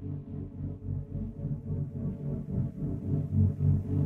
Thank you.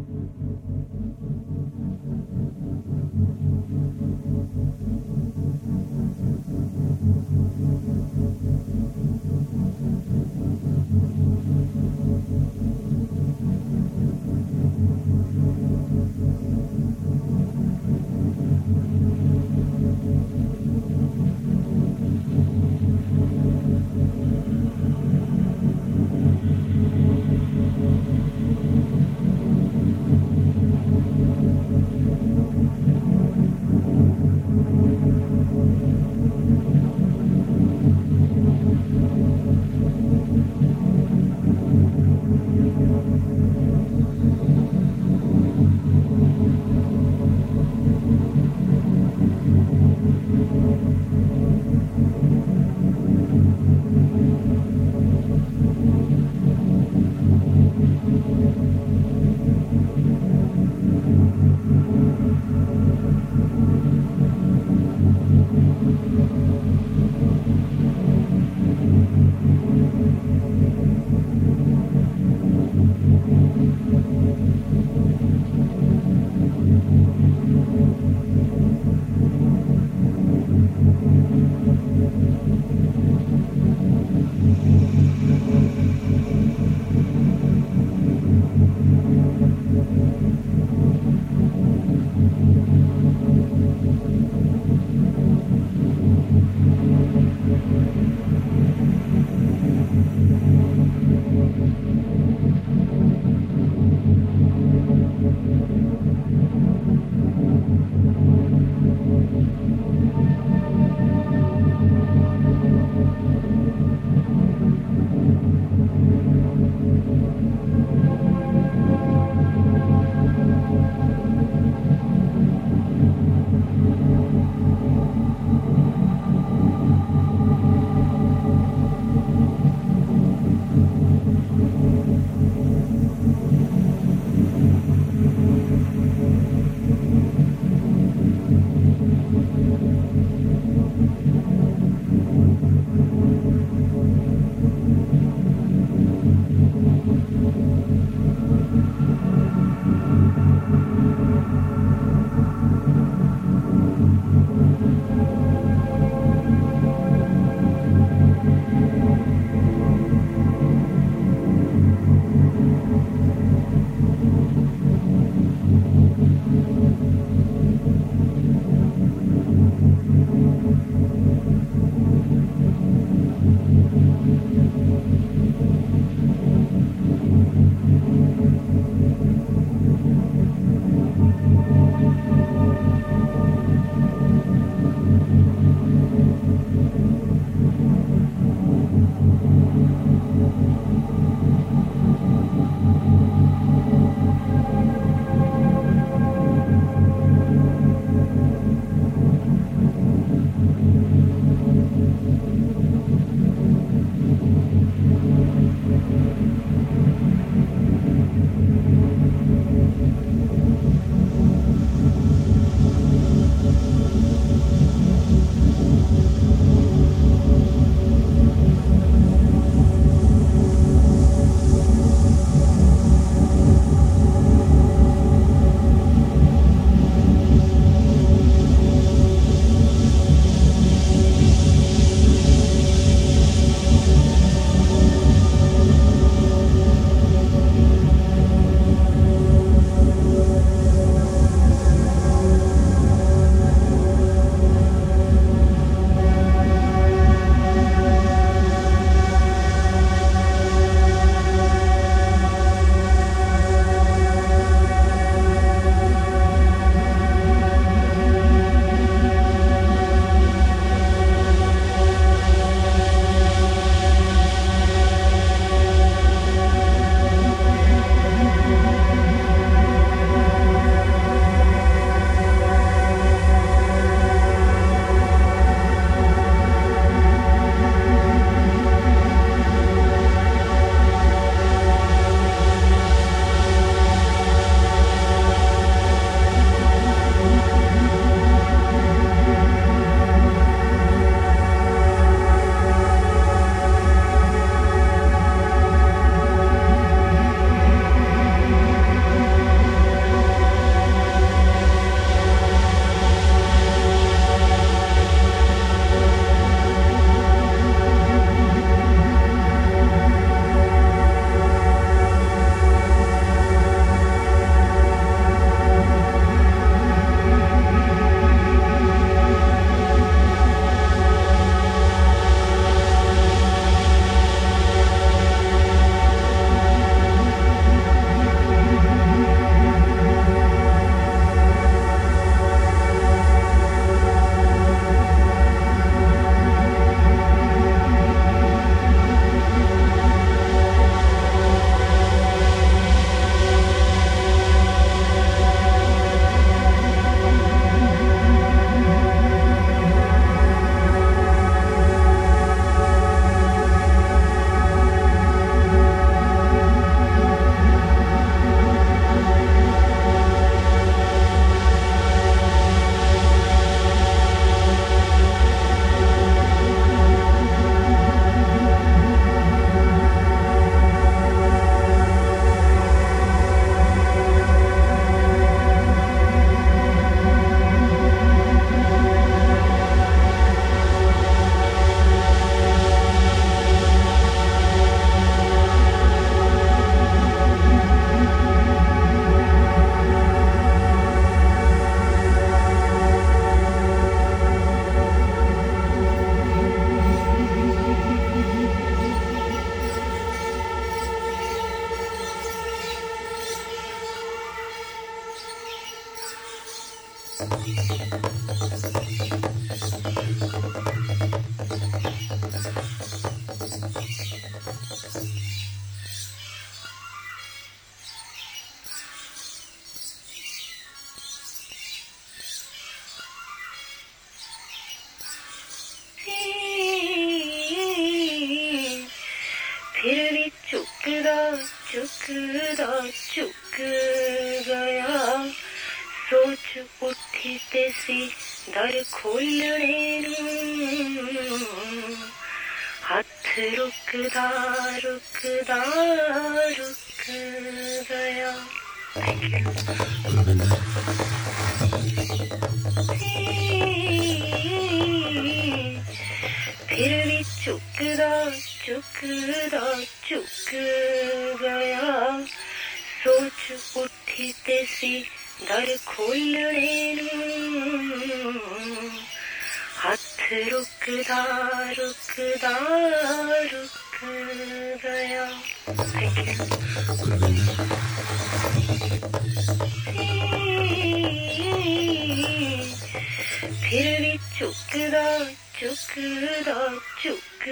फिर चुकदा चुकदा चुक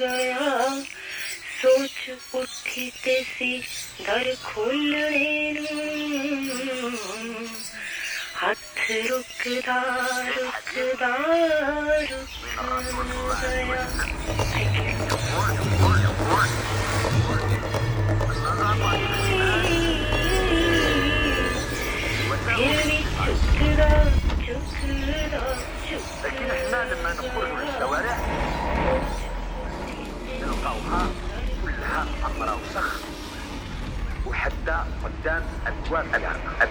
गया सोच उठी तेसी दर खोलने हथ रुकदा रुकदा रुक गया फिर चुकदा चुक لكن إحنا لما نخرجوا للشوارع نلقاوها كلها حمراء وسخ وحتى قدام أبواب العمل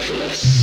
start